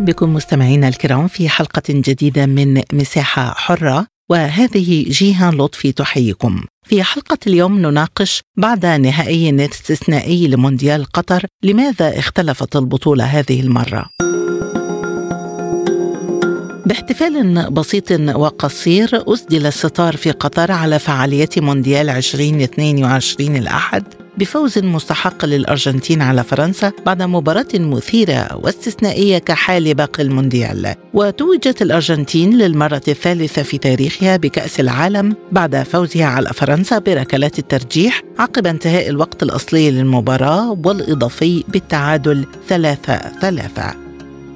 بكم مستمعينا الكرام في حلقة جديدة من مساحة حرة وهذه جيهان لطفي تحييكم. في حلقة اليوم نناقش بعد نهائي استثنائي لمونديال قطر لماذا اختلفت البطولة هذه المرة؟ باحتفال بسيط وقصير أسدل الستار في قطر على فعاليات مونديال 2022 الأحد بفوز مستحق للأرجنتين على فرنسا بعد مباراة مثيرة واستثنائية كحال باقي المونديال. وتوجت الأرجنتين للمرة الثالثة في تاريخها بكأس العالم بعد فوزها على فرنسا بركلات الترجيح عقب انتهاء الوقت الأصلي للمباراة والإضافي بالتعادل ثلاثة ثلاثة.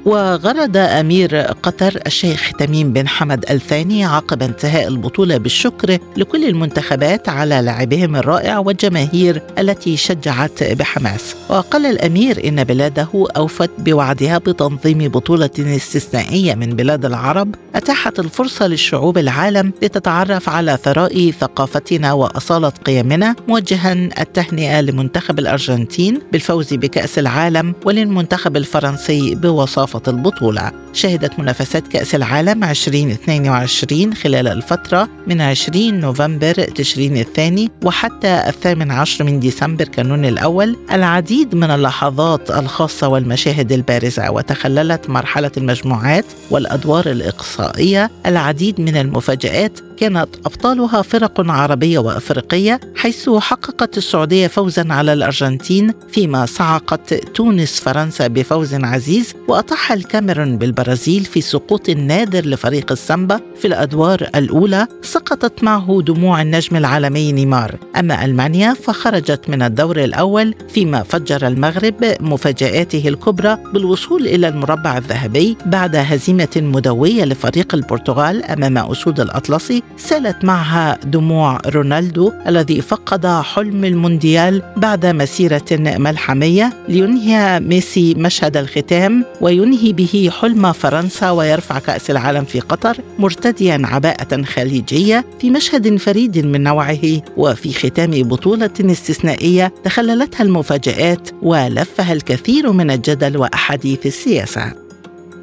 وغرد أمير قطر الشيخ تميم بن حمد الثاني عقب انتهاء البطولة بالشكر لكل المنتخبات على لعبهم الرائع والجماهير التي شجعت بحماس. وقال الأمير إن بلاده أوفت بوعدها بتنظيم بطولة استثنائية من بلاد العرب أتاحت الفرصة للشعوب العالم لتتعرف على ثراء ثقافتنا وأصالة قيمنا موجها التهنئة لمنتخب الأرجنتين بالفوز بكأس العالم وللمنتخب الفرنسي بوصافة البطولة. شهدت منافسات كأس العالم 2022 خلال الفترة من 20 نوفمبر تشرين الثاني وحتى الثامن عشر من ديسمبر كانون الأول. العديد من اللحظات الخاصة والمشاهد البارزة وتخللت مرحلة المجموعات والأدوار الإقصائية. العديد من المفاجآت كانت أبطالها فرق عربية وأفريقية حيث حققت السعودية فوزا على الأرجنتين فيما صعقت تونس فرنسا بفوز عزيز وأطاح الكاميرون بالبرازيل في سقوط نادر لفريق السامبا في الأدوار الأولى سقطت معه دموع النجم العالمي نيمار. أما ألمانيا فخرجت من الدور الأول فيما فجر المغرب مفاجآته الكبرى بالوصول إلى المربع الذهبي بعد هزيمة مدوية لفريق البرتغال أمام أسود الأطلسي سالت معها دموع رونالدو الذي فقد حلم المونديال بعد مسيرة ملحمية لينهي ميسي مشهد الختام وينهي به حلم فرنسا ويرفع كأس العالم في قطر مرتديا عباءة خليجية في مشهد فريد من نوعه وفي ختام بطولة استثنائية تخللتها المفاجآت ولفها الكثير من الجدل وأحاديث السياسة.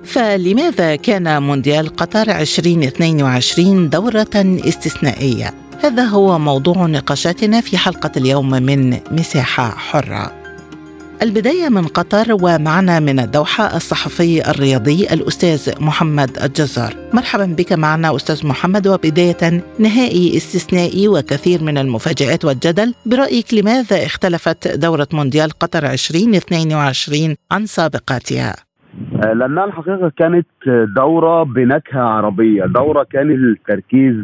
فلماذا كان مونديال قطر 2022 دورة استثنائية؟ هذا هو موضوع نقاشاتنا في حلقة اليوم من مساحة حرة. البداية من قطر ومعنا من الدوحة الصحفي الرياضي الأستاذ محمد الجزار مرحبا بك معنا أستاذ محمد وبداية نهائي استثنائي وكثير من المفاجآت والجدل برأيك لماذا اختلفت دورة مونديال قطر 2022 عن سابقاتها؟ لأنها الحقيقة كانت دورة بنكهة عربية، دورة كان التركيز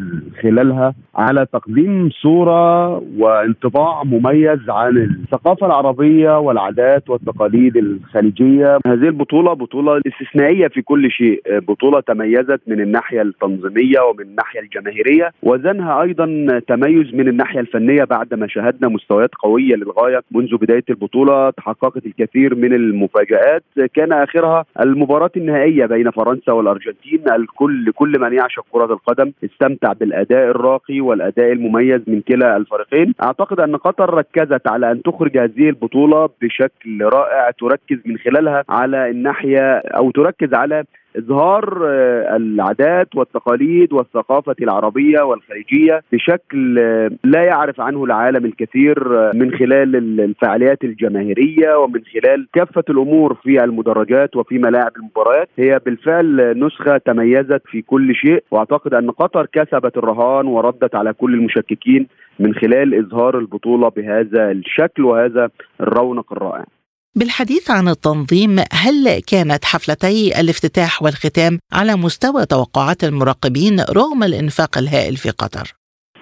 خلالها على تقديم صورة وانطباع مميز عن الثقافة العربية والعادات والتقاليد الخليجية. هذه البطولة بطولة استثنائية في كل شيء، بطولة تميزت من الناحية التنظيمية ومن الناحية الجماهيرية، وزنها أيضا تميز من الناحية الفنية بعدما شاهدنا مستويات قوية للغاية منذ بداية البطولة، تحققت الكثير من المفاجآت، كان آخرها المباراة النهائية بين فرنسا والأرجنتين الكل كل من يعشق كرة القدم استمتع بالأداء الراقي والأداء المميز من كلا الفريقين. أعتقد أن قطر ركزت على أن تخرج هذه البطولة بشكل رائع تركز من خلالها على الناحية أو تركز على إظهار العادات والتقاليد والثقافة العربية والخليجية بشكل لا يعرف عنه العالم الكثير من خلال الفعاليات الجماهيرية ومن خلال كافة الأمور في المدرجات وفي ملاعب المباريات هي بالفعل نسخة تميزت في كل شيء وأعتقد أن قطر كسبت الرهان وردت على كل المشككين من خلال إظهار البطولة بهذا الشكل وهذا الرونق الرائع. بالحديث عن التنظيم هل كانت حفلتي الافتتاح والختام على مستوى توقعات المراقبين رغم الإنفاق الهائل في قطر؟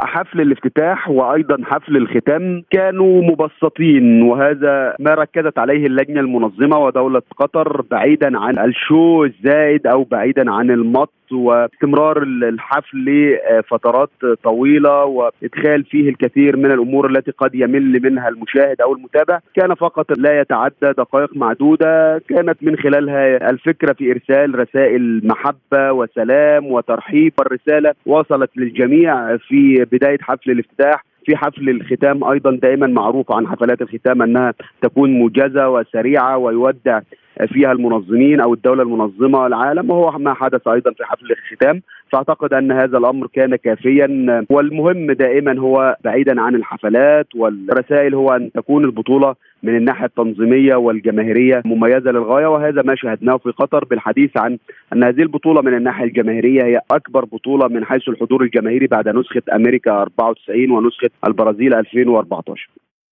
حفل الافتتاح وأيضا حفل الختام كانوا مبسطين وهذا ما ركزت عليه اللجنة المنظمة ودولة قطر بعيدا عن الشو الزائد أو بعيدا عن المط واستمرار الحفل لفترات طويلة وإدخال فيه الكثير من الأمور التي قد يمل منها المشاهد أو المتابع. كان فقط لا يتعدى دقائق معدودة كانت من خلالها الفكرة في إرسال رسائل محبة وسلام وترحيب. والرساله وصلت للجميع في بداية حفل الافتتاح. في حفل الختام أيضا دائما معروف عن حفلات الختام أنها تكون موجزة وسريعة ويودع فيها المنظمين أو الدولة المنظمة العالم وهو ما حدث أيضا في حفل الختام. فأعتقد أن هذا الأمر كان كافيا والمهم دائما هو بعيدا عن الحفلات والرسائل هو أن تكون البطولة من الناحية التنظيمية والجماهيرية مميزة للغاية وهذا ما شاهدناه في قطر بالحديث عن أن هذه البطولة من الناحية الجماهيرية هي أكبر بطولة من حيث الحضور الجماهيري بعد نسخة أمريكا 94 ونسخة البرازيل 2014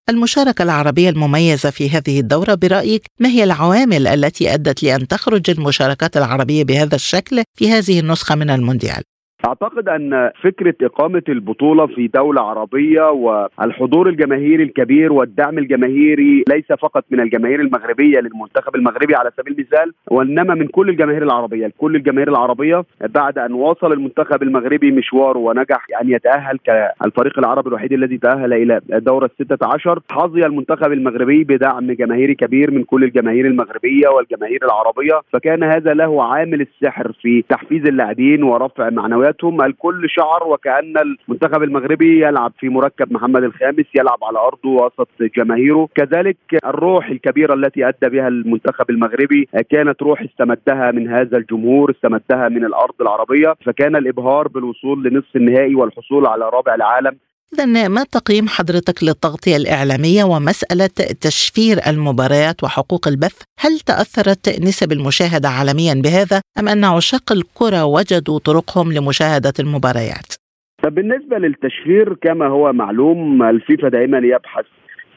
المشاركة العربية المميزة في هذه الدورة برأيك ما هي العوامل التي أدت لأن تخرج المشاركات العربية بهذا الشكل في هذه النسخة من المونديال؟ أعتقد أن فكرة إقامة البطولة في دولة عربية والحضور الجماهيري الكبير والدعم الجماهيري ليس فقط من الجماهير المغربية للمنتخب المغربي على سبيل المثال وإنما من كل الجماهير العربية، كل الجماهير العربية بعد أن واصل المنتخب المغربي مشواره ونجح أن يتأهل كالفريق العربي الوحيد الذي تأهل إلى دورة 16 حظي المنتخب المغربي بدعم جماهيري كبير من كل الجماهير المغربية والجماهير العربية، فكان هذا له عامل السحر في تحفيز اللاعبين ورفع معنويات معنوياتهم الكل شعر وكأن المنتخب المغربي يلعب في مركب محمد الخامس يلعب على أرضه وسط جماهيره. كذلك الروح الكبيرة التي أدى بها المنتخب المغربي كانت روح استمدها من هذا الجمهور استمدها من الأرض العربية فكان الإبهار بالوصول لنصف النهائي والحصول على رابع العالم إذا ما تقييم حضرتك للتغطية الإعلامية ومسألة تشفير المباريات وحقوق البث؟ هل تأثرت نسب المشاهدة عالميا بهذا أم أن عشاق الكرة وجدوا طرقهم لمشاهدة المباريات؟ بالنسبة للتشهير كما هو معلوم الفيفا دائما يبحث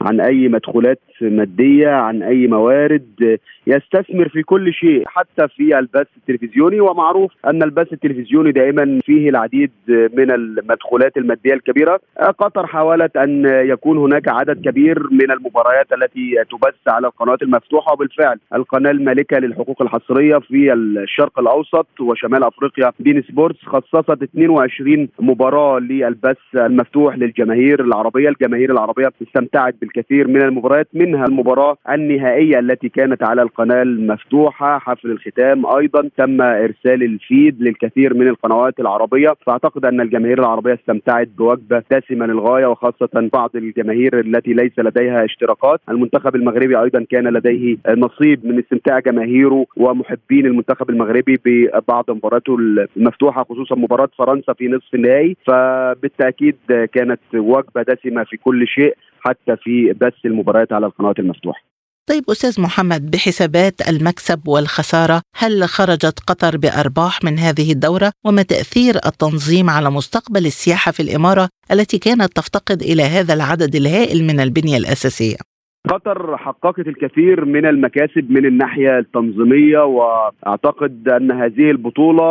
عن أي مدخولات مادية عن أي موارد يستثمر في كل شيء حتى في البث التلفزيوني. ومعروف أن البث التلفزيوني دائما فيه العديد من المدخولات المادية الكبيرة. قطر حاولت أن يكون هناك عدد كبير من المباريات التي تبث على القنوات المفتوحة. وبالفعل القناة المالكه للحقوق الحصرية في الشرق الأوسط وشمال أفريقيا beIN Sports خصصت 22 مباراة للبث المفتوح للجماهير العربية. الجماهير العربية استمتعت الكثير من المباريات منها المباراة النهائية التي كانت على القناة المفتوحة حفل الختام. أيضا تم إرسال الفيد للكثير من القنوات العربية. فأعتقد أن الجماهير العربية استمتعت بوجبة دسمة للغاية وخاصة بعض الجماهير التي ليس لديها اشتراكات. المنتخب المغربي أيضا كان لديه نصيب من استمتاع جماهيره ومحبين المنتخب المغربي ببعض مباراته المفتوحة خصوصا مباراة فرنسا في نصف النهائي. فبالتأكيد كانت وجبة دسمة في كل شيء. حتى في بث المباريات على القنوات المفتوحة. طيب أستاذ محمد بحسابات المكسب والخسارة هل خرجت قطر بأرباح من هذه الدورة؟ وما تأثير التنظيم على مستقبل السياحة في الإمارة التي كانت تفتقد إلى هذا العدد الهائل من البنية الأساسية؟ قطر حققت الكثير من المكاسب من الناحية التنظيمية وأعتقد أن هذه البطولة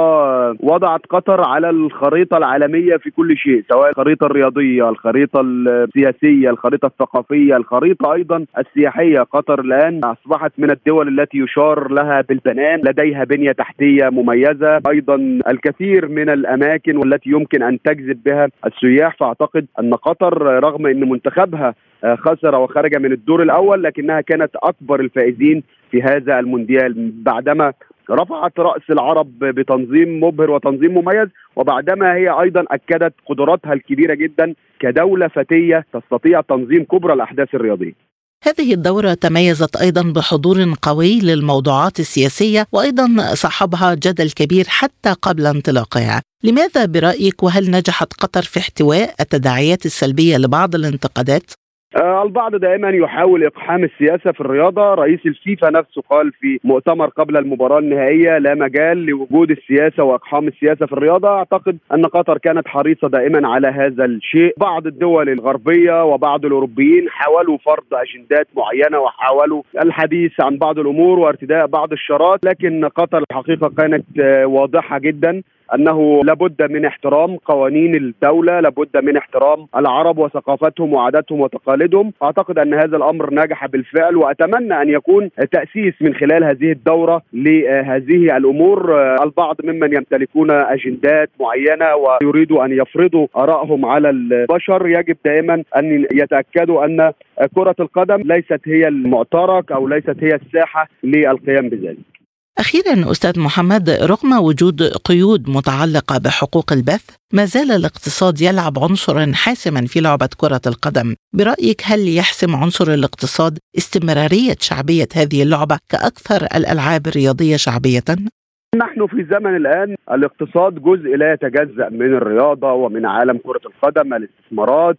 وضعت قطر على الخريطة العالمية في كل شيء سواء الخريطة الرياضية، الخريطة السياسية، الخريطة الثقافية، الخريطة أيضا السياحية، قطر الآن أصبحت من الدول التي يشار لها بالبنان، لديها بنية تحتية مميزة، أيضا الكثير من الأماكن والتي يمكن أن تجذب بها السياح، فأعتقد أن قطر رغم إن منتخبها خسر وخرج من الدور الأول لكنها كانت أكبر الفائزين في هذا المونديال. بعدما رفعت رأس العرب بتنظيم مبهر وتنظيم مميز وبعدما هي أيضا أكدت قدراتها الكبيرة جدا كدولة فتية تستطيع تنظيم كبرى الأحداث الرياضية. هذه الدورة تميزت أيضا بحضور قوي للموضوعات السياسية وأيضا صاحبها جدل كبير حتى قبل انطلاقها. لماذا برأيك؟ وهل نجحت قطر في احتواء التداعيات السلبية لبعض الانتقادات؟ آه، البعض دائما يحاول إقحام السياسة في الرياضة، رئيس الفيفا نفسه قال في مؤتمر قبل المباراة النهائية لا مجال لوجود السياسة وإقحام السياسة في الرياضة، أعتقد أن قطر كانت حريصة دائما على هذا الشيء، بعض الدول الغربية وبعض الأوروبيين حاولوا فرض أجندات معينة وحاولوا الحديث عن بعض الأمور وارتداء بعض الشارات، لكن قطر الحقيقة كانت آه، واضحة جدا. أنه لابد من احترام قوانين الدولة لابد من احترام العرب وثقافتهم وعاداتهم وتقاليدهم. أعتقد أن هذا الأمر نجح بالفعل وأتمنى أن يكون تأسيس من خلال هذه الدورة لهذه الأمور. البعض ممن يمتلكون أجندات معينة ويريدوا أن يفرضوا آرائهم على البشر. يجب دائما أن يتأكدوا أن كرة القدم ليست هي المعترك أو ليست هي الساحة للقيام بذلك. أخيرا أستاذ محمد رغم وجود قيود متعلقة بحقوق البث ما زال الاقتصاد يلعب عنصرا حاسما في لعبة كرة القدم برأيك هل يحسم عنصر الاقتصاد استمرارية شعبية هذه اللعبة كأكثر الألعاب الرياضية شعبية؟ نحن في زمن الآن الاقتصاد جزء لا يتجزأ من الرياضة ومن عالم كرة القدم الاستثمارات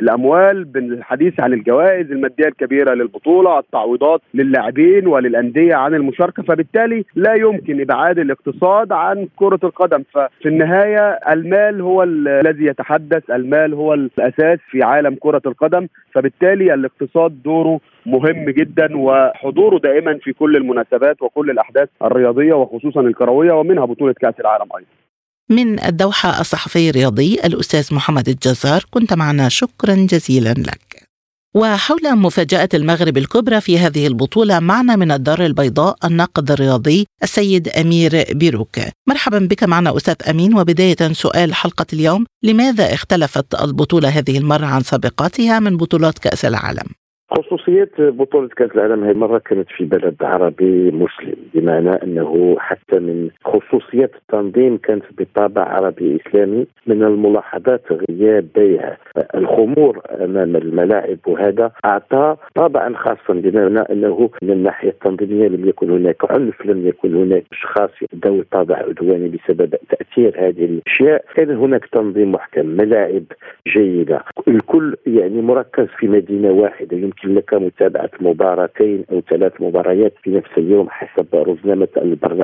الأموال بالحديث عن الجوائز المادية الكبيرة للبطولة التعويضات للاعبين وللأندية عن المشاركة فبالتالي لا يمكن إبعاد الاقتصاد عن كرة القدم. ففي النهاية المال هو الذي يتحدث المال هو الأساس في عالم كرة القدم. فبالتالي الاقتصاد دوره مهم جدا وحضوره دائما في كل المناسبات وكل الأحداث الرياضية وخصوصا الكروية ومنها بطولة كأس العالم أيضا. من الدوحة الصحفي الرياضي الأستاذ محمد الجزار كنت معنا. شكرا جزيلا لك. وحول مفاجأة المغرب الكبرى في هذه البطولة معنا من الدار البيضاء الناقد الرياضي السيد أمير بيروك. مرحبا بك معنا أستاذ أمين. وبداية سؤال حلقة اليوم لماذا اختلفت البطولة هذه المرة عن سابقاتها من بطولات كأس العالم؟ خصوصية بطولة كأس العالم هذه المرة كانت في بلد عربي مسلم بمعنى أنه حتى من خصوصيات التنظيم كانت بطابع عربي إسلامي من الملاحظات غياب بيع الخمور أمام الملاعب وهذا أعطى طابعا خاصا بمعنى أنه من الناحية التنظيمية لم يكن هناك عنف لم يكن هناك أشخاص ذوي طابع عدواني بسبب تأثير هذه الأشياء. كان هناك تنظيم محكم ملاعب جيدة الكل يعني مركز في مدينة واحدة يمكن لك متابعة مباراتين أو ثلاث مباريات في نفس اليوم حسب رزنامة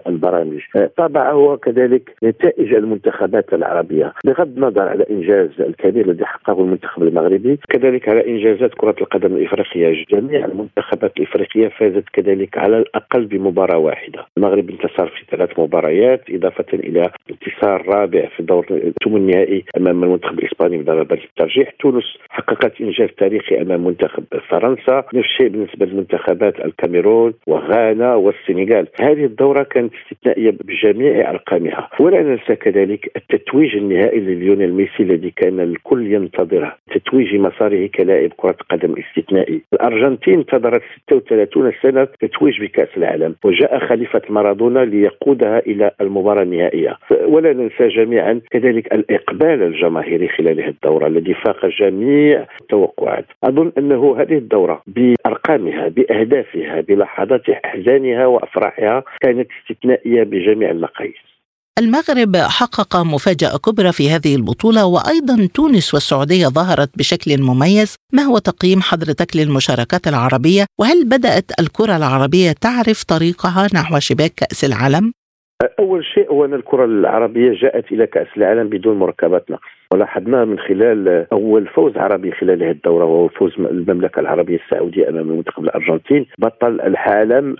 البرامج. آه، طبعا هو كذلك نتائج المنتخبات العربية. بغض النظر على إنجاز الكبير الذي حققه المنتخب المغربي كذلك على إنجازات كرة القدم الإفريقية. جميع المنتخبات الإفريقية فازت كذلك على الأقل بمباراة واحدة. المغرب انتصر في ثلاث مباريات إضافة إلى انتصار رابع في دور الثمن النهائي أمام المنتخب الإسباني بضربات الترجيح. تونس حققت إنجاز تاريخي أمام منتخب فرنسا. نفس الشيء بالنسبة للمنتخبات الكاميرون وغانا والسنغال. هذه الدورة كانت استثنائية بجميع أرقامها. ولا ننسى كذلك التتويج النهائي لليونيل ميسي الذي كان الكل ينتظره. تتويج مساره كلاعب كرة قدم استثنائي. الأرجنتين انتظرت 36 سنة تتويج بكأس العالم وجاء خليفة مارادونا ليقودها إلى المباراة النهائية. ولا ننسى جميعا كذلك الإقبال الجماهيري خلال هذه الدورة الذي فاق جميع التوقعات. أظن أنه هذه الدورة بأرقامها بأهدافها بلحظات إحزانها وأفراحها كانت استثنائية بجميع المقاييس. المغرب حقق مفاجأة كبرى في هذه البطولة وأيضا تونس والسعودية ظهرت بشكل مميز. ما هو تقييم حضرتك للمشاركات العربية؟ وهل بدأت الكرة العربية تعرف طريقها نحو شباك كأس العالم؟ أول شيء هو أن الكرة العربية جاءت إلى كأس العالم بدون مركبات نقص ولاحظنا من خلال أول فوز عربي خلال هذه الدورة وهو فوز المملكة العربية السعودية أمام المنتخب الأرجنتين بطل العالم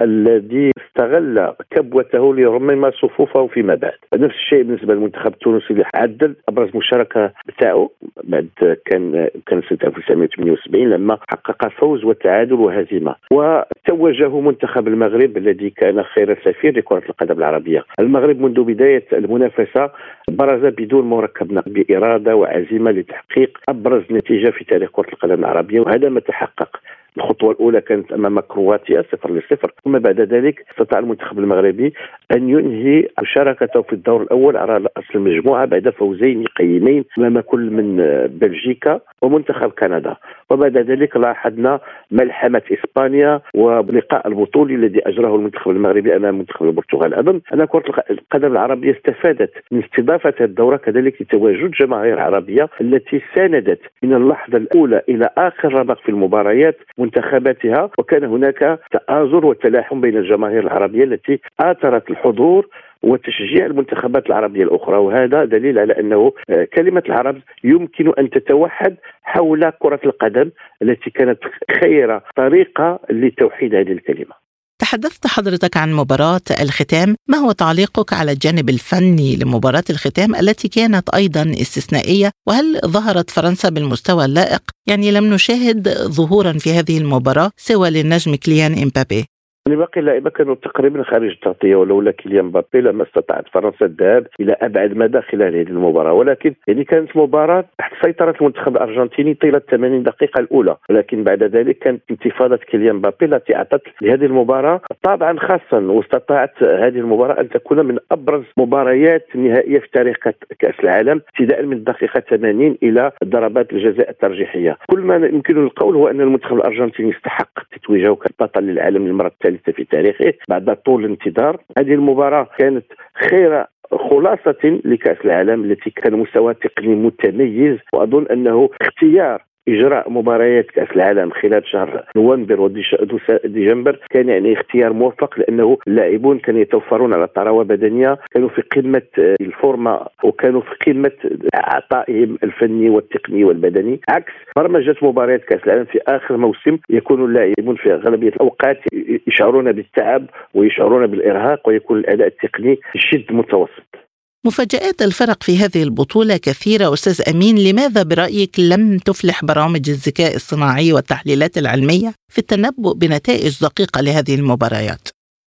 الذي استغل كبوته ليرمم صفوفه فيما بعد. نفس الشيء بالنسبة للمنتخب التونسي اللي عدل أبرز مشاركة بتاعه بعد كان كان سنة 1978 لما حقق فوز وتعادل وهزيمة. وتوجه منتخب المغرب الذي كان خير سفير لكرة القدم العربية. المغرب منذ بداية المنافسة برز بدون مركب بإرادة وعزيمة لتحقيق أبرز نتيجة في تاريخ كرة القدم العربية وهذا ما تحقق الخطوة الأولى كانت أمام كرواتيا صفر لصفر. ثم بعد ذلك استطاع المنتخب المغربي أن ينهي مشاركته في الدور الأول على رأس المجموعة بعد فوزين قيمين أمام كل من بلجيكا ومنتخب كندا. وبعد ذلك لاحظنا ملحمة إسبانيا ولقاء البطولي الذي أجراه المنتخب المغربي أمام منتخب البرتغال. أظن أن كرة القدم العربية استفادت من استضافة الدورة كذلك لتواجد جماهير عربية التي ساندت من اللحظة الأولى إلى آخر رمق في المباريات منتخباتها وكان هناك تآزر وتلاحم بين الجماهير العربية التي آثرت الحضور وتشجيع المنتخبات العربية الأخرى. وهذا دليل على أنه آه، كلمة العرب يمكن أن تتوحد حول كرة القدم التي كانت خير طريقة لتوحيد هذه الكلمة. تحدثت حضرتك عن مباراة الختام. ما هو تعليقك على الجانب الفني لمباراة الختام التي كانت أيضا استثنائية؟ وهل ظهرت فرنسا بالمستوى اللائق؟ يعني لم نشاهد ظهورا في هذه المباراة سوى للنجم كليان إمبابي. يعني باقي اللعيبة كانوا تقريبا خارج التغطية ولولا كيليان مبابي لما استطاعت فرنسا الذهاب إلى أبعد مدى خلال هذه المباراة. ولكن يعني كانت مباراة تحت سيطرة المنتخب الأرجنتيني طيلة 80 دقيقة الأولى. ولكن بعد ذلك كانت انتفاضة كيليان مبابي التي أعطت لهذه المباراة طابعا خاصا واستطاعت هذه المباراة أن تكون من أبرز مباريات النهائية في تاريخ كأس العالم ابتداء من الدقيقه 80 إلى ضربات الجزاء الترجيحية. كل ما يمكن القول هو أن المنتخب الأرجنتيني استحق تتويجه كبطل للعالم للمرة الثالثه الثالثه في تاريخه بعد طول انتظار. هذه المباراة كانت خير خلاصة لكأس العالم التي كان مستوى تقني متميز وأظن أنه اختيار إجراء مباريات كأس العالم خلال شهر نوفمبر وديسمبر كان يعني اختيار موفق لأنه اللاعبون كانوا يتوفرون على طراوه بدنيه كانوا في قمة الفورما وكانوا في قمة عطائهم الفني والتقني والبدني. عكس برمجة مباريات كأس العالم في آخر موسم يكون اللاعبون في أغلبية الأوقات يشعرون بالتعب ويشعرون بالإرهاق ويكون الأداء التقني شد متوسط. مفاجآت الفرق في هذه البطولة كثيرة أستاذ أمين لماذا برأيك لم تفلح برامج الذكاء الصناعي والتحليلات العلمية في التنبؤ بنتائج دقيقة لهذه المباريات؟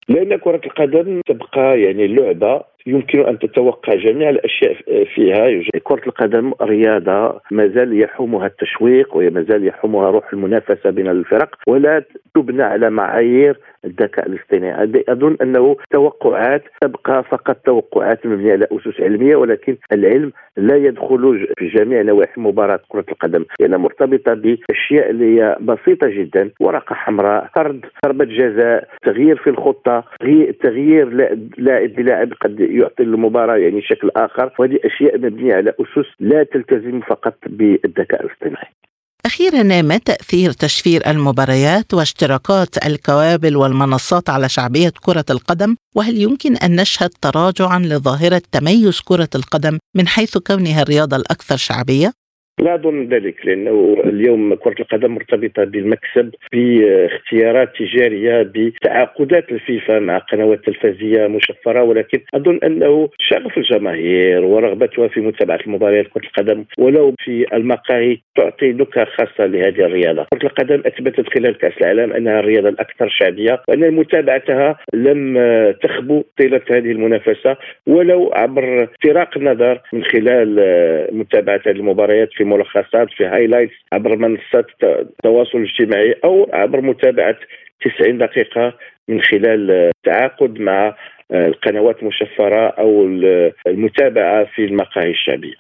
لأن كرة القدم تبقى يعني لعبة يمكن أن تتوقع جميع الأشياء فيها. كرة القدم رياضة ما زال يحومها التشويق وما زال يحومها روح المنافسة بين الفرق ولا تبنى على معايير الذكاء الاصطناعي. أظن أنه توقعات تبقى فقط توقعات مبنية على أسس علمية ولكن العلم لا يدخل في جميع نواحي مباراة كرة القدم. لانها مرتبطة بأشياء اللي هي بسيطة جدا ورقة حمراء طرد ضربة جزاء تغيير في الخطة تغيير لاعب بلاعب قد يعطي المباراة يعني شكل آخر وهذه أشياء مبنية على أسس لا تلتزم فقط بالذكاء الاصطناعي أخيرا ما تأثير تشفير المباريات واشتراكات الكوابل والمنصات على شعبية كرة القدم وهل يمكن أن نشهد تراجعا لظاهرة تميز كرة القدم من حيث كونها الرياضة الأكثر شعبية؟ لا أظن ذلك لأنه اليوم كرة القدم مرتبطة بالمكسب باختيارات تجارية بتعاقدات الفيفا مع قنوات تلفزيونيه مشفرة ولكن أظن أنه شغف الجماهير ورغبتها في متابعة المباريات كرة القدم ولو في المقاهي تعطي نكهة خاصة لهذه الرياضة، كرة القدم أثبتت خلال كأس العالم أنها الرياضة الأكثر شعبية وأن متابعتها لم تخبو طيلة هذه المنافسة ولو عبر افتراق النظر من خلال متابعة هذه المباريات في ملخصات في هايلايتس عبر منصات التواصل الاجتماعي أو عبر متابعة 90 دقيقة من خلال التعاقد مع القنوات المشفرة أو المتابعة في المقاهي الشعبية.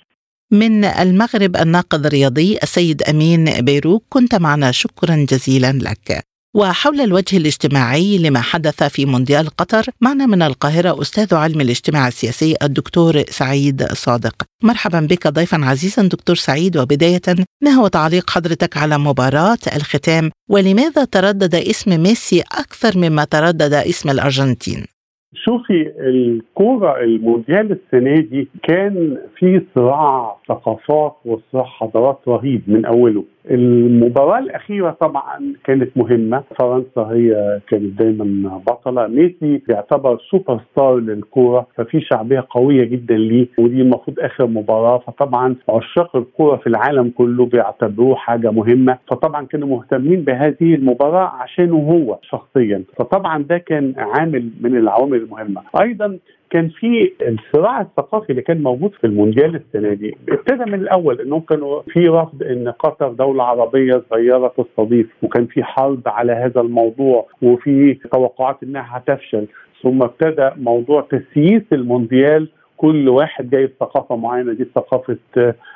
من المغرب الناقد الرياضي السيد أمين بيروك كنت معنا شكرا جزيلا لك. وحول الوجه الاجتماعي لما حدث في مونديال قطر معنا من القاهرة أستاذ علم الاجتماع السياسي الدكتور سعيد صادق. مرحبا بك ضيفا عزيزا دكتور سعيد وبداية ما هو تعليق حضرتك على مباراة الختام ولماذا تردد اسم ميسي أكثر مما تردد اسم الأرجنتين؟ شوفي الكورة المونديال السنة دي كان في صراع ثقافات وصراع حضارات رهيب من أوله. المباراة الأخيرة طبعا كانت مهمة. فرنسا هي كانت دايما بطلة. ميسي يعتبر سوبر ستار للكورة ففي شعبية قوية جدا ليه ودي المفروض آخر مباراة. فطبعا عشاق الكورة في العالم كله بيعتبروه حاجة مهمة. فطبعا كانوا مهتمين بهذه المباراة عشانه هو شخصيا. فطبعا ده كان عامل من العوامل المهمة. أيضا كان في الصراع الثقافي اللي كان موجود في المونديال السنة دي. ابتدى من الأول إنهم كانوا في رفض إن قطر دولة عربية صغيرة تستضيف وكان في حرب على هذا الموضوع وفي توقعات إنها هتفشل. ثم ابتدى موضوع تسييس المونديال كل واحد جايب ثقافة معينة دي ثقافة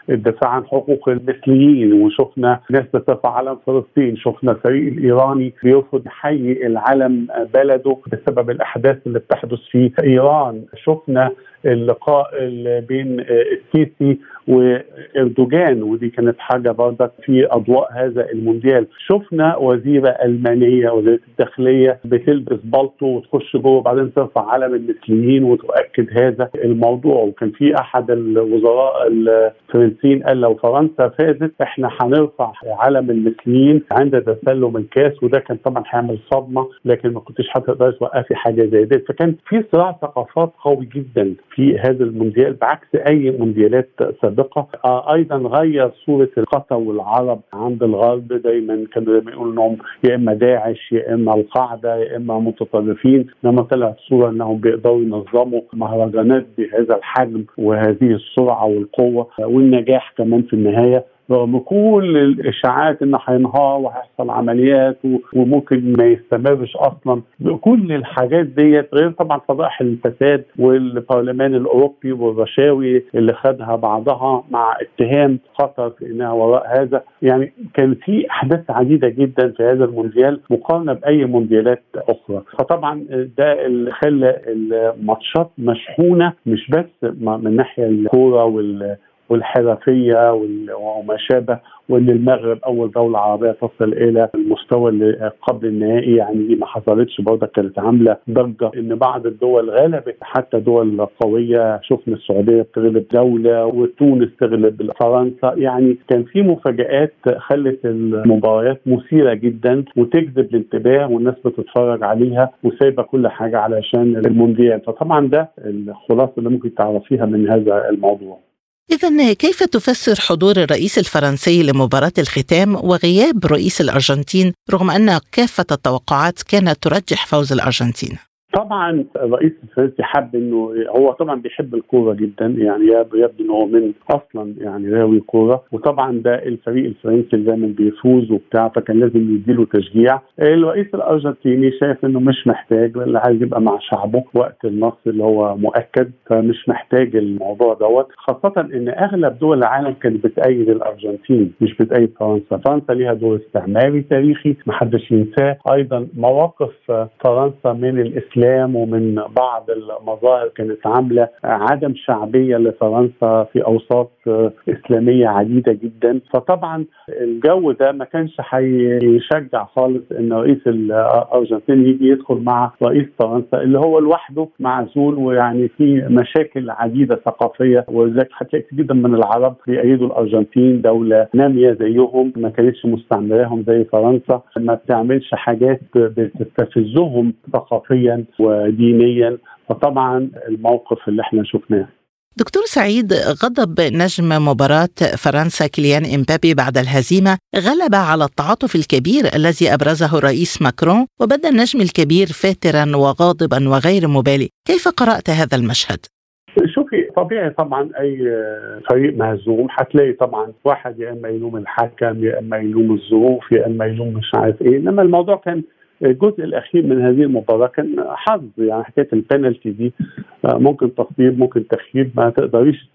الدفاع عن حقوق المثليين. وشفنا ناس بترفع علم فلسطين شفنا الفريق الإيراني بيرفض يحيي العلم بلده بسبب الأحداث اللي بتحدث في إيران. شفنا اللقاء بين السيسي وإردوغان ودي كانت حاجة برضك في أضواء هذا المونديال. شفنا وزيرة ألمانية وزيرة الداخلية بتلبس بالطو وتخش جوه وبعدين ترفع علم المثليين وتؤكد هذا الموضوع. وكان في أحد الوزراء الفرنسيين قال لو فرنسا فازت إحنا هنرفع علم المثليين عند تسلم الكاس. وده كان طبعا هيعمل صدمة لكن ما كنتش هتقدر توقفي حاجة زي دي. فكان في صراع ثقافات قوي جدا في هذا المونديال بعكس أي مونديالات سابقة. آه أيضا غير صورة القطر والعرب عند الغرب. دايما كانوا دايما يقولوا إنهم يا إما داعش يا إما القاعدة يا إما متطرفين. لما طلعت صورة إنهم بيقدروا ينظموا مهرجانات بهذا الحجم وهذه السرعة والقوة والنجاح كمان في النهاية. رغم كل الإشاعات إنه هينهار وهيحصل عمليات وممكن ما يستمرش أصلا. كل الحاجات ديت غير طبعا فضائح الفساد والبرلمان الأوروبي والرشاوي اللي خدها بعضها مع اتهام قطر في إنها وراء هذا. يعني كان في أحداث عديدة جدا في هذا المونديال مقارنة بأي مونديالات أخرى. فطبعا ده اللي خلى الماتشات مشحونة مش بس من ناحية الكورة وال والحرفية وما شابه وإن المغرب أول دولة عربية تصل إلى المستوى اللي قبل النهائي يعني دي ما حصلتش برضه كانت عاملة ضجة. إن بعض الدول غلبت حتى دول قوية شفنا السعودية بتغلب دولة وتونس تغلب فرنسا. يعني كان في مفاجآت خلت المباريات مثيرة جدا وتجذب الانتباه والناس بتتفرج عليها وسايبة كل حاجة علشان المونديال. فطبعا ده الخلاصة اللي ممكن تعرفيها من هذا الموضوع. إذا كيف تفسر حضور الرئيس الفرنسي لمباراة الختام وغياب رئيس الأرجنتين رغم أن كافة التوقعات كانت ترجح فوز الأرجنتين؟ طبعا الرئيس الفرنسي حب إنه هو طبعا بيحب الكورة جدا يعني يبدو إنه هو من أصلا يعني راوي كوره وطبعا ده الفريق الفرنسي اللي دايما بيفوز وبتاع فكان لازم يديله تشجيع. الرئيس الأرجنتيني شايف إنه مش محتاج اللي عايز يبقى مع شعبه وقت النصر اللي هو مؤكد فمش محتاج الموضوع دوت. خاصة إن أغلب دول العالم كانت بتأيد الأرجنتين مش بتأيد فرنسا. فرنسا ليها دور استعماري تاريخي محدش ينساه. أيضا مواقف فرنسا من الإسلام الاسلام ومن بعض المظاهر كانت عاملة عدم شعبية لفرنسا في أوساط إسلامية عديدة جدا. فطبعا الجو ده ما كانش هيشجع خالص إن رئيس الأرجنتين يجي يدخل مع رئيس فرنسا اللي هو لوحده معزول ويعني في مشاكل عديدة ثقافية. ولذلك هتلاقي جدا من العرب بيأيدوا الأرجنتين دولة نامية زيهم ما كانتش مستعمراهم زي فرنسا. ما بتعملش حاجات بتستفزهم ثقافيا. ودينيا. فطبعا الموقف اللي إحنا شفناه. دكتور سعيد غضب نجم مباراة فرنسا كيليان إمبابي بعد الهزيمة غلب على التعاطف الكبير الذي أبرزه الرئيس ماكرون وبدأ النجم الكبير فاترا وغاضبا وغير مبالي. كيف قرأت هذا المشهد؟ شوفي طبيعي طبعا أي فريق مهزوم هتلاقي طبعا واحد يا إما يلوم الحكم يا إما يلوم الظروف يا إما يلوم مش عارف إيه. إنما الموضوع كان الجزء الأخير من هذه المباراة كان حظ يعني حكاية البنالتي دي ممكن تصويب ممكن تخييب ما تقدريش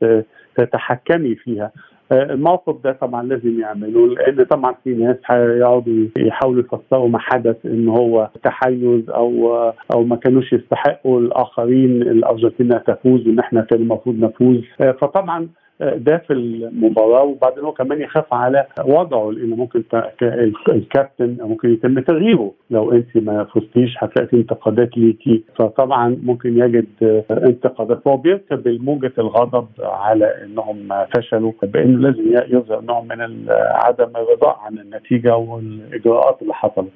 تتحكمي فيها. الموقف ده طبعا لازم يعملوه لأن طبعا في ناس هيقعدوا يحاولوا يفسروا ما حدث إن هو تحيز أو أو ما كانوش يستحقوا الآخرين الأرجنتين تفوز وإن إحنا كان المفروض نفوز. فطبعا ده في المباراة وبعدين هو كمان يخاف على وضعه لأن ممكن الكابتن ممكن يتم تغييره. لو أنت ما فزتيش هتلاقي انتقادات ليكي فطبعا ممكن يجد انتقادات. هو بيركب موجه الغضب على إنهم فشلوا بأنه لازم يظهر نوع من عدم الرضا عن النتيجة والإجراءات اللي حصلت.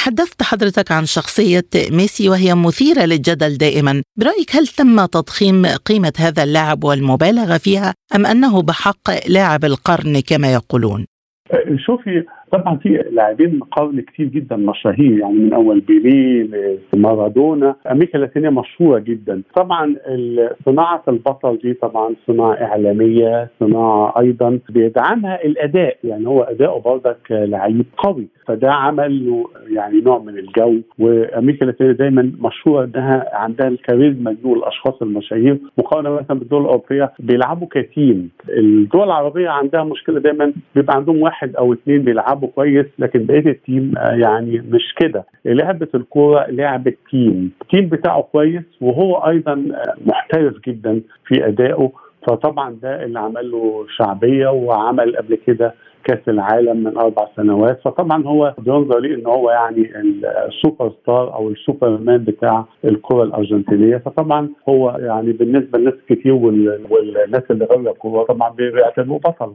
تحدثت حضرتك عن شخصية ميسي وهي مثيرة للجدل دائما. برأيك هل تم تضخيم قيمة هذا اللاعب والمبالغة فيها أم أنه بحق لاعب القرن كما يقولون؟ شوفي طبعا في لاعبين كرة كتير جدا مشاهير يعني من أول بيلي لمارادونا أمريكا اللاتينيه مشهورة جدا. طبعا صناعة البطل دي طبعا صناعة إعلامية صناعة أيضا بيدعمها الأداء. يعني هو اداؤه برضك لعيب قوي. فده عمل له يعني نوع من الجو. وامريكا اللاتينيه دايما مشهورة انها عندها الكاريزما دي والاشخاص المشاهير. مقارنة مثلا بالدول الاوروبيه بيلعبوا ك team. الدول العربية عندها مشكلة دايما بيبقى عندهم واحد أو اثنين بيلعبوا كويس لكن بقية ال team يعني مش كده. لعبة الكورة لعبه team ال team بتاعه كويس وهو أيضا محترف جدا في أدائه. فطبعا ده اللي عمل له شعبية وعمل قبل كده كأس العالم من أربع سنوات. فطبعا هو بينظر ليه إن هو يعني السوبر ستار أو السوبر مان بتاع الكره الأرجنتينية. فطبعا هو يعني بالنسبة لناس كتير والناس اللي غيروا الكوره طبعا بيعتبروه بطل.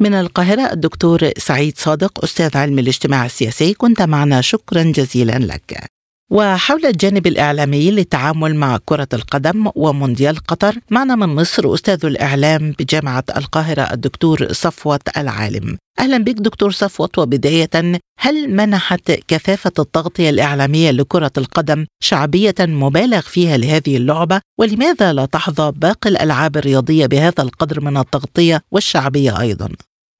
من القاهرة الدكتور سعيد صادق أستاذ علم الاجتماع السياسي. كنت معنا. شكرا جزيلا لك. وحول الجانب الإعلامي للتعامل مع كرة القدم ومونديال قطر معنا من مصر أستاذ الإعلام بجامعة القاهرة الدكتور صفوة العالم. أهلا بك دكتور صفوة وبداية هل منحت كثافة التغطية الإعلامية لكرة القدم شعبية مبالغ فيها لهذه اللعبة؟ ولماذا لا تحظى باقي الألعاب الرياضية بهذا القدر من التغطية والشعبية أيضا؟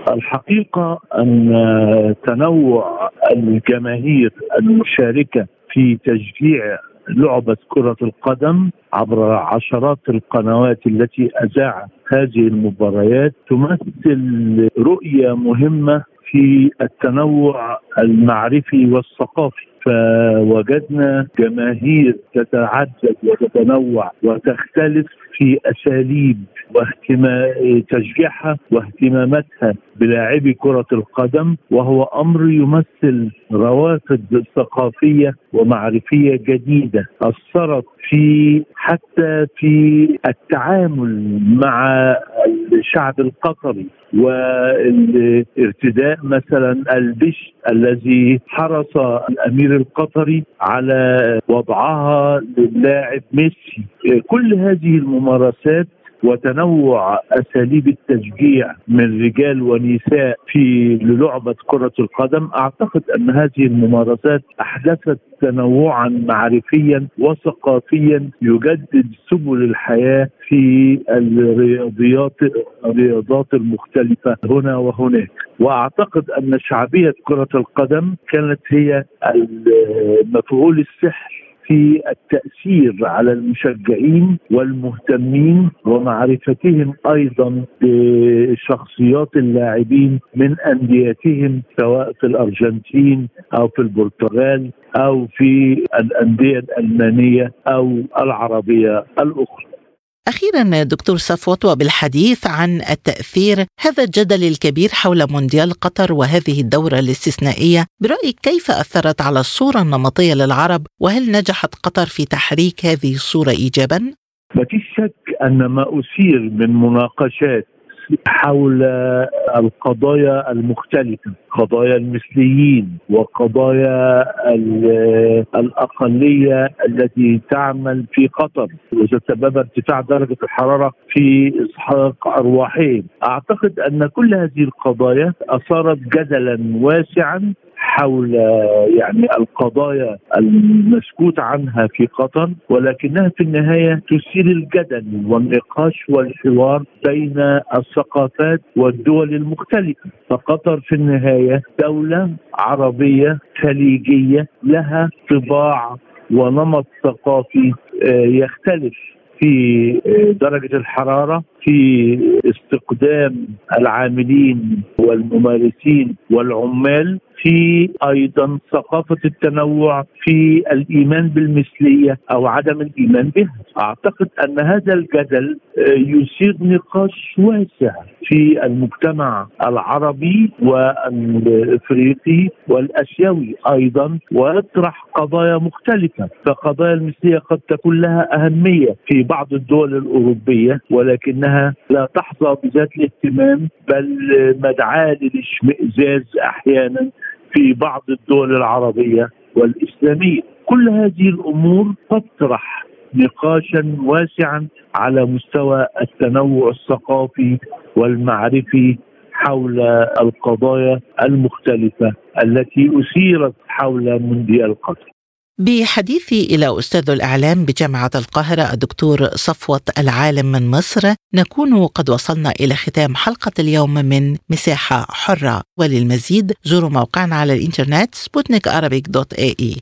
الحقيقة أن تنوع الجماهير المشاركة في تشجيع لعبة كرة القدم عبر عشرات القنوات التي أذاعت هذه المباريات تمثل رؤية مهمة في التنوع المعرفي والثقافي. فوجدنا جماهير تتعدد وتتنوع وتختلف في أساليب تشجيعها واهتماماتها بلاعبي كرة القدم وهو أمر يمثل روافد ثقافية ومعرفية جديدة أثرت في حتى في التعامل مع الشعب القطري والارتداء مثلا البش الذي حرص الأمير القطري على وضعها للاعب ميسي. كل هذه الممارسات وتنوع أساليب التشجيع من رجال ونساء في للعبة كرة القدم. أعتقد أن هذه الممارسات أحدثت تنوعا معرفيا وثقافيا يجدد سبل الحياة في الرياضيات الرياضات المختلفة هنا وهناك. وأعتقد أن شعبية كرة القدم كانت هي مفعول السحر في التأثير على المشجعين والمهتمين ومعرفتهم أيضا بشخصيات اللاعبين من أنديتهم سواء في الأرجنتين أو في البرتغال أو في الأندية الألمانية أو العربية الأخرى. أخيرا دكتور صفوت وبالحديث عن التأثير هذا الجدل الكبير حول مونديال قطر وهذه الدورة الاستثنائية برأيك كيف أثرت على الصورة النمطية للعرب وهل نجحت قطر في تحريك هذه الصورة إيجابا؟ فيش شك أن ما أثير من مناقشات حول القضايا المختلفة قضايا المثليين وقضايا الأقلية التي تعمل في قطر. وسبب ارتفاع درجة الحرارة في إسحاق أرواحهم. أعتقد أن كل هذه القضايا أثارت جدلا واسعا حول يعني القضايا المسكوت عنها في قطر ولكنها في النهاية تثير الجدل والنقاش والحوار بين الثقافات والدول المختلفة. فقطر في النهاية دولة عربية خليجية لها طباع ونمط ثقافي يختلف في درجة الحرارة في استقدام العاملين والممارسين والعمال في أيضا ثقافة التنوع في الإيمان بالمثلية أو عدم الإيمان بها. أعتقد أن هذا الجدل يثير نقاش واسع في المجتمع العربي والإفريقي والآسيوي أيضا ويطرح قضايا مختلفة، فقضايا المثلية قد تكون لها أهمية في بعض الدول الأوروبية ولكنها لا تحظى بذات الاهتمام بل مدعاة للاشمئزاز أحيانا في بعض الدول العربية والإسلامية. كل هذه الأمور تطرح نقاشا واسعا على مستوى التنوع الثقافي والمعرفي حول القضايا المختلفة التي أثيرت حول مونديال قطر بحديثي إلى أستاذ الإعلام بجامعة القاهرة الدكتور صفوة العالم من مصر نكون قد وصلنا إلى ختام حلقة اليوم من مساحة حرة. وللمزيد زوروا موقعنا على الإنترنت سبوتنيك دوت اي, إي.